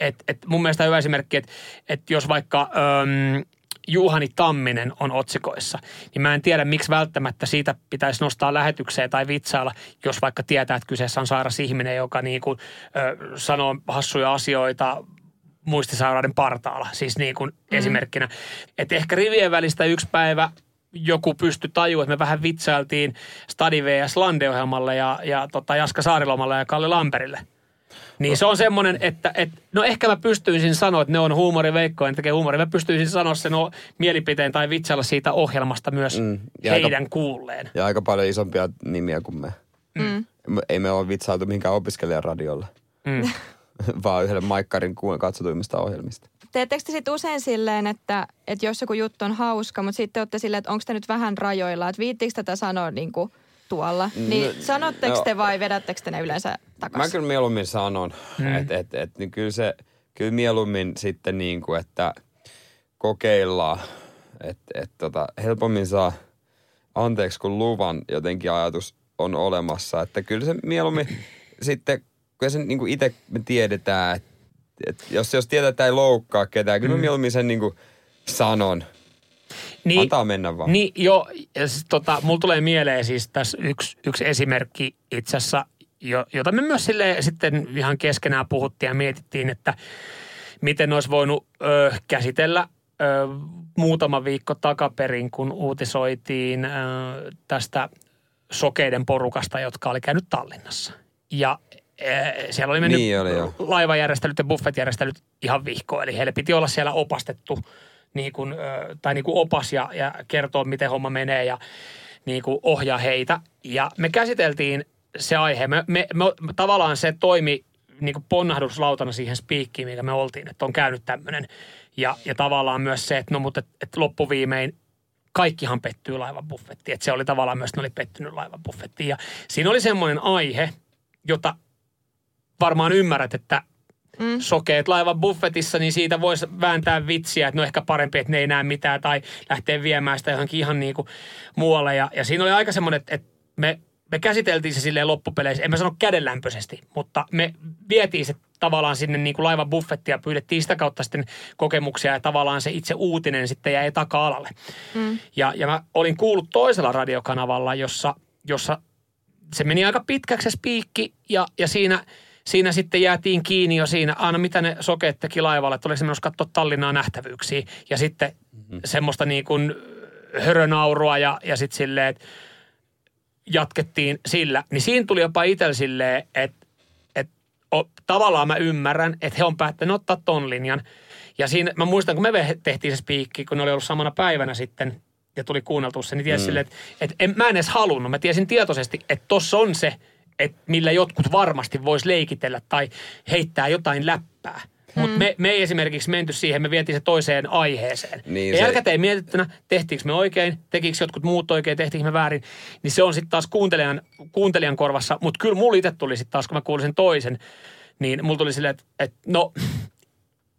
et, et mun mielestä hyvä esimerkki, että et jos vaikka öm, Juhani Tamminen on otsikoissa, niin mä en tiedä, miksi välttämättä siitä pitäisi nostaa lähetykseen tai vitsailla, jos vaikka tietää, että kyseessä on sairas ihminen, joka niin kuin, ö, sanoo hassuja asioita muistisairauden partaalla, siis niin kuin mm. esimerkkinä. Että ehkä rivien välistä yksi päivä joku pysty tajua, että me vähän vitsailtiin Stadi vs. Lande-ohjelmalle ja, ja tota Jaska Saarilomalle ja Kalle Lamperille – niin se on semmoinen, että, että no ehkä mä pystyisin sanoa, että ne on huumoriveikkoja, ne tekee huumoria. Mä pystyisin sanoa sen no, mielipiteen tai vitsalla siitä ohjelmasta myös mm, heidän aika, kuulleen. Ja aika paljon isompia nimiä kuin me. Mm. Ei me ole vitsailtu mihinkään opiskelijaradiolle, mm. vaan yhdelle Maikkarin katsotuimmista ohjelmista. Teettekö te sitten usein silleen, että, että jos joku juttu on hauska, mutta sitten olette silleen, että onko te nyt vähän rajoilla, että viittikö tätä sanoa niin kuin – tuolla. Niin no, sanotteko te vai vedättekö te ne yleensä takaisin? Mä kyllä mieluummin sanon, hmm. että et, et, niin kyllä se, kyllä mieluummin sitten niin kuin, että kokeillaan, että et, tota, helpommin saa anteeksi kun luvan jotenkin ajatus on olemassa. Että kyllä se mieluummin sitten, kun se niin kuin itse me tiedetään, että et jos, jos tietää, että ei loukkaa ketään, kyllä mm. mieluummin sen niin kuin sanon. Niin, Antaa mennä vaan. Niin, joo. Ja siis, tota, mulla tulee mieleen siis tässä yksi, yksi esimerkki itse asiassa, jo, jota me myös sille sitten ihan keskenään puhuttiin ja mietittiin, että miten olisi voinut ö, käsitellä ö, muutama viikko takaperin, kun uutisoitiin ö, tästä sokeiden porukasta, jotka oli käynyt Tallinnassa. Ja siellä oli mennyt Niin oli, joo. laivajärjestelyt ja buffetjärjestelyt ihan vihkoon. Eli heille piti olla siellä opastettu niin kuin, tai niin kuin opas ja, ja kertoa, miten homma menee ja niin kuin ohjaa heitä. Ja me käsiteltiin se aihe. Me, me, me, tavallaan se toimi niin kuin ponnahduslautana siihen spiikkiin, mikä me oltiin, että on käynyt tämmöinen. Ja, ja tavallaan myös se, että no mutta et, et loppuviimein kaikkihan pettyy laivan buffettiin. Että se oli tavallaan myös, että ne oli pettynyt laivan buffettiin. Ja siinä oli semmoinen aihe, jota varmaan ymmärrät, että mm. sokeet laivan buffetissa, niin siitä voisi vääntää vitsiä, että no ehkä parempi, että ne ei näe mitään tai lähtee viemään sitä johonkin ihan niin kuin muualle. Ja, ja siinä oli aika semmoinen, että, että me, me käsiteltiin se silleen loppupeleissä, en mä sano kädenlämpöisesti, mutta me vietiin se tavallaan sinne niin kuin laivan buffettiin ja pyydettiin sitä kautta sitten kokemuksia ja tavallaan se itse uutinen sitten jäi taka-alalle. Mm. Ja, ja mä olin kuullut toisella radiokanavalla, jossa, jossa se meni aika pitkäksi se spiikki ja, ja siinä, siinä sitten jäätiin kiinni jo siinä, aina mitä ne sokeet teki laivalle, että oliko se menossa katsoa Tallinnaa nähtävyyksiä ja sitten mm-hmm. semmoista niin kuin hörönaurua ja, ja sitten silleen, että jatkettiin sillä, niin siinä tuli jopa itsellä silleen, että, että o, tavallaan mä ymmärrän, että he on päättänyt ottaa ton linjan. Ja siinä, mä muistan, kun me tehtiin se spiikki, kun ne oli ollut samana päivänä sitten ja tuli kuunneltua se, niin tiesin mm. silleen, että, että en, mä en edes halunnut. Mä tiesin tietoisesti, että tossa on se, että millä jotkut varmasti vois leikitellä tai heittää jotain läppää. Mutta me, me ei esimerkiksi menty siihen, me vietiin se toiseen aiheeseen. Niin ja se- jälkikäteen mietittynä, tehtiinkö me oikein, tekikö jotkut muut oikein, tehtiinkö me väärin, niin se on sitten taas kuuntelijan, kuuntelijan korvassa. Mutta kyllä mulla itse tuli sitten taas, kun mä kuulin sen toisen, niin mulla tuli silleen, että, että no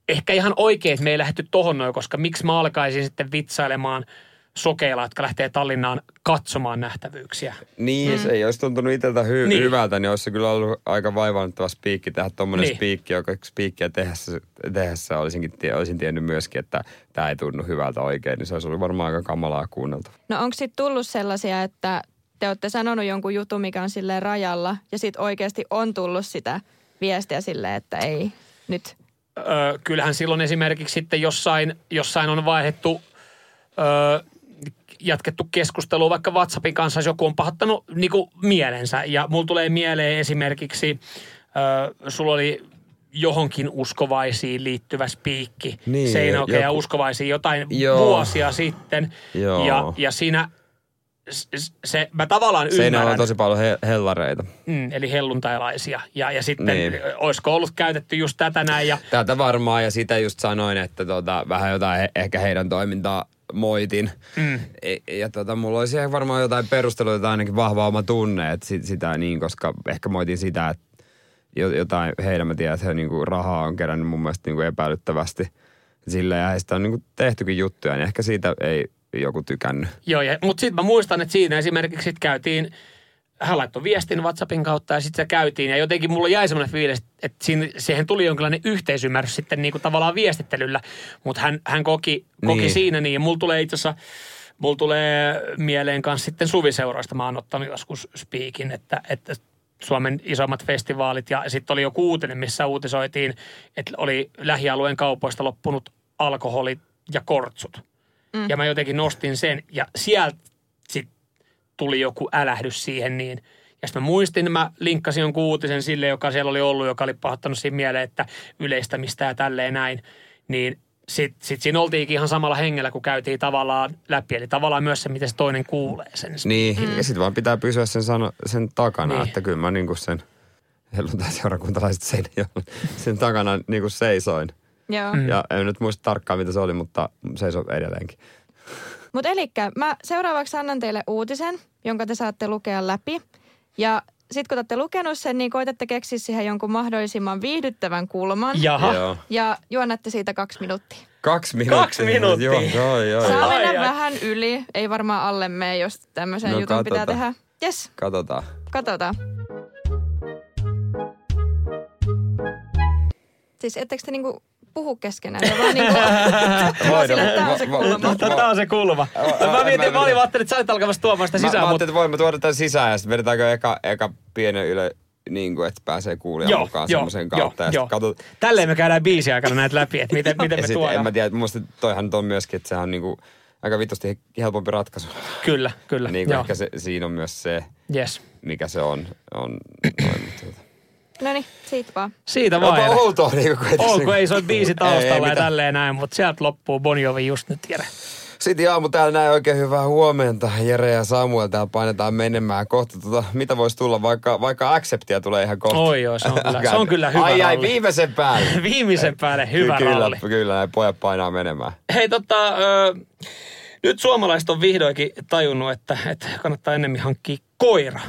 ehkä ihan oikein, että me ei lähdetty tohon noin, koska miksi mä alkaisin sitten vitsailemaan sokeilla, jotka lähtee Tallinnaan katsomaan nähtävyyksiä. Niin, mm. se ei olisi tuntunut itseltä hy- Niin. hyvältä, niin olisi se kyllä ollut aika vaivaannuttava spiikki tehdä tuommoinen Niin. niin. spiikki, joka spiikkiä tehdessä, tehdessä olisinkin, tie- olisin tiennyt myöskin, että tämä ei tunnu hyvältä oikein, niin se olisi ollut varmaan aika kamalaa kuunnelta. No onko sitten tullut sellaisia, että te olette sanonut jonkun jutun, mikä on silleen rajalla, ja sitten oikeasti on tullut sitä viestiä silleen, että ei nyt. Öö, kyllähän silloin esimerkiksi sitten jossain, jossain on vaihdettu, öö, jatkettu keskustelua vaikka WhatsAppin kanssa, jos joku on pahoittanut niin mielensä. Ja mulla tulee mieleen esimerkiksi, öö, sulla oli johonkin uskovaisiin liittyvä spiikki. Niin, Seinäjokeen ja joku- uskovaisiin jotain Joo. vuosia sitten. Joo. Ja, ja siinä se, mä tavallaan Seinällä ymmärrän. on tosi paljon he- hellareita. Mm, eli helluntailaisia. Ja, ja sitten niin. olisiko ollut käytetty just tätä näin. Ja, Tätä varmaan ja sitä just sanoin, että tota, vähän jotain he, ehkä heidän toimintaa moitin. Mm. E- Ja tota, mulla olisi ehkä varmaan jotain perusteluita tai ainakin vahva oma tunne, että sit, sitä niin, koska ehkä moitin sitä, että jo- jotain heidän mä tiedän, että he niinku rahaa on kerännyt mun mielestä niinku epäilyttävästi sillä ja heistä on niinku tehtykin juttuja, niin ehkä siitä ei joku tykännyt. Joo, ja, mutta sitten mä muistan, että siinä esimerkiksi sit käytiin, hän laittoi viestin WhatsAppin kautta ja sitten se käytiin. Ja jotenkin mulla jäi semmoinen fiilis, että siinä, siihen tuli jonkinlainen yhteisymmärrys sitten niin kuin tavallaan viestittelyllä. Mutta hän, hän koki, koki Niin. siinä niin. Ja mulla tulee itse asiassa, mulla tulee mieleen kanssa sitten suviseuroista. Mä oon ottanut joskus spiikin, että, että Suomen isommat festivaalit ja sitten oli joku uutinen, missä uutisoitiin, että oli lähialueen kaupoista loppunut alkoholi ja kortsut. Mm. Ja mä jotenkin nostin sen ja sieltä sit tuli joku älähdys siihen niin. Ja sitten mä muistin, mä linkkasin jonkun uutisen sille, joka siellä oli ollut, joka oli pahoittanut siinä mieleen, että yleistämistä ja tälleen näin. Niin sitten sit siinä oltiinkin ihan samalla hengellä, kun käytiin tavallaan läpi. Eli tavallaan myös se, miten se toinen kuulee sen. Niin, mm. ja sitten vaan pitää pysyä sen, sano, sen takana, Niin. että kyllä mä niinku sen helluntai-seurakuntalaiset sen, sen takana niinku seisoin. Joo. Mm. Ja en nyt muista tarkkaan, mitä se oli, mutta seisoo edelleenkin. Mutta elikkä mä seuraavaksi annan teille uutisen, jonka te saatte lukea läpi. Ja sitten kun te olette lukenut sen, niin koitatte keksiä siihen jonkun mahdollisimman viihdyttävän kulman. Jaha. Joo. Ja juonnatte siitä kaksi minuuttia. Kaksi minuuttia. Kaksi minuuttia. Joo, joo, joo. Saa joo. Ai, mennä ai. vähän yli. Ei varmaan alle mene, jos tämmöisen No, jutun pitää katsotaan. tehdä. Yes, Katsotaan. katsotaan. Siis ettekö te niinku puhu keskenään? Ja vaan niinku, Voidaan- sille, tää on se kulma. Tämä on se kulma. Mä mietin, mä olin ajattelin, että sä olit alkamassa tuomaan sitä Mä, mä sisään, ajattelin, mutta että voimme tuoda tämän sisään ja sitten vedetäänkö eka, eka pienen yle, niin kuin, että pääsee kuulijan joo, mukaan joo, semmoisen joo, kautta. joo. sit katsot, Tälleen me käydään biisi aikana näitä läpi, että miten, miten me sit, en tuodaan. mä tiedä, mun toihan nyt on myöskin, että sehän on niinku aika vitusti helpompi ratkaisu. Kyllä, kyllä. niin kuin joo. ehkä se, siinä on myös se, Yes. mikä se on. on noin, mutta tuota. No niin, siitä vaan. Siitä vaan. Onpa outoa, niin kuin, On, kun ei soi biisi taustalla Ei, ja tälleen näin, mutta sieltä loppuu Bon Jovi just nyt, Jere. Sitten Jaamu täällä näin oikein hyvää huomenta. Jere ja Samuel täällä painetaan menemään kohta. Tota, mitä voisi tulla, vaikka, vaikka Acceptia tulee ihan kohta. Oi joo, se on kyllä- se on kyllä hyvä Ai ai, viimeisen päälle. Viimeisen päälle hyvä kyllä, ralli. Kyllä, näin pojat painaa menemään. Hei tota, ö, nyt suomalaiset on vihdoinkin tajunnut, että, että kannattaa enemmän hankkia koira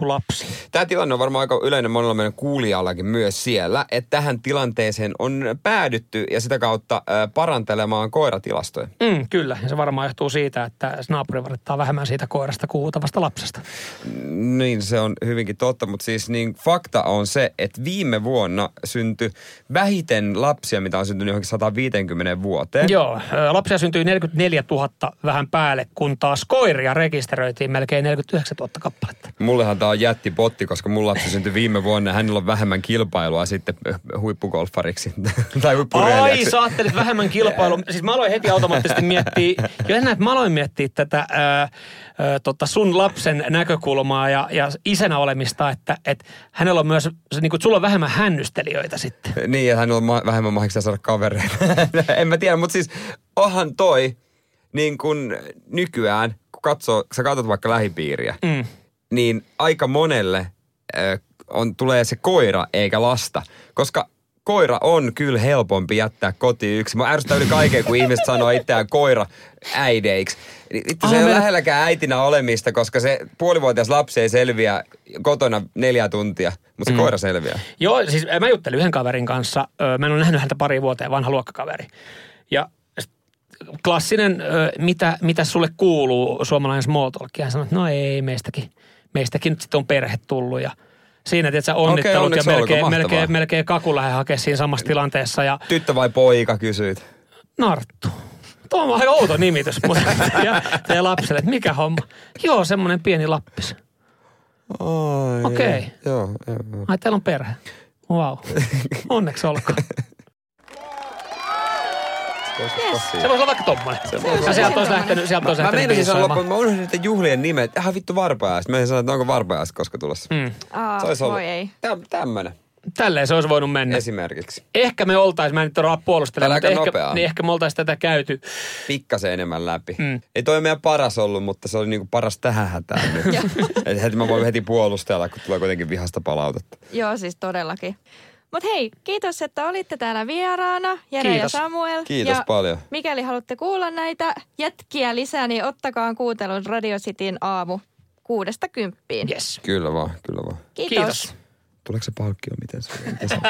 kuin lapsi. Tämä tilanne on varmaan aika yleinen monella meidän kuulijallakin myös siellä, että tähän tilanteeseen on päädytty ja sitä kautta parantelemaan koiratilastoja. Mm, kyllä, ja se varmaan johtuu siitä, että naapuri valittaa vähemmän siitä koirasta kuin huutavasta lapsesta. Niin, se on hyvinkin totta, mutta siis niin fakta on se, että viime vuonna syntyi vähiten lapsia, mitä on syntynyt johonkin 150 vuoteen. Joo, lapsia syntyi 44 000 vähän päälle, kun taas koiria rekisteröitiin melkein 49 000 kappaletta. Mullehan tämä on jättipotti, koska mun lapsi syntyi viime vuonna ja hänellä on vähemmän kilpailua sitten huippugolfariksi tai Ai, sä ajattelit vähemmän kilpailua. Siis mä aloin heti automaattisesti miettiä, jo ennen että mä aloin miettiä tätä ää, ää, tota sun lapsen näkökulmaa ja, ja isänä olemista, että et hänellä on myös, se, niin kuin, sulla on vähemmän hännystelijöitä sitten. Niin, ja hänellä on ma- vähemmän mahdollista saada kavereita. en mä tiedä, mutta siis onhan toi niin kun nykyään, kun katsoo, sä katsot vaikka lähipiiriä, Mm. Niin aika monelle ö, on, tulee se koira eikä lasta. Koska koira on kyllä helpompi jättää kotiin yksin. Mä ärsyttää yli kaiken, kun ihmiset sanoo itseään koira äideiksi. Niin Vittu, se Ah, ei ole meillä- lähelläkään äitinä olemista, koska se puolivuotias lapsi ei selviä kotona neljä tuntia, mutta se koira selviää. Joo, siis mä juttelin yhden kaverin kanssa. Mä en ole nähnyt häntä pari vuoteen, vanha luokkakaveri. Ja klassinen, mitä, mitä sulle kuuluu, suomalainen small talk. Ja hän sanoi, että no ei, meistäkin, meistäkin nyt sitten on perhe tullut. Ja siinä tietysti onnittelut ja onneksi olkoon, melkein, mahtavaa. melkein, melkein kaku lähde hakea siinä samassa tilanteessa. Ja Tyttö vai poika, kysyit. Narttu. Tuo on aika outo nimitys, mutta ja teidän lapselle, että mikä homma? Joo, semmoinen pieni lappis. Okei. Joo, joo, joo. Ai, teillä on perhe. Wow. Onneksi olkoon. Se voisi olla vaikka tommonen. Se voisi ja sieltä olla olisi lähtenyt, sieltä olisi Mä meinasin sanoa loppuun, mä unohdin niiden juhlien nimet. Ah vittu varpajaiset. Mä en sanoa, että onko varpajaiset koska tulossa. Mm. Aa, Se olisi ollut voi ei. Täm, tämmönen Tälleen se olisi voinut mennä. esimerkiksi. Ehkä me oltaisiin, mä en nyt ole puolustelemaan, mutta ehkä, nopeaa. niin ehkä me oltaisiin tätä käyty. Pikkasen enemmän läpi. Mm. Ei toi meidän paras ollut, mutta se oli niinku paras tähän hätään nyt. Et heti mä voin heti puolustella, kun tulee kuitenkin vihasta palautetta. Joo, siis todellakin. Mutta hei, kiitos, että olitte täällä vieraana, Jere ja Kiitos. Samuel. Kiitos ja paljon. Mikäli haluatte kuulla näitä jätkiä lisää, niin ottakaa kuuntelun Radio Cityn aamu kuudesta kymppiin. Yes. Kyllä vaan, kyllä vaan. Kiitos. Kiitos. Tuleeko se palkkio, miten se, miten se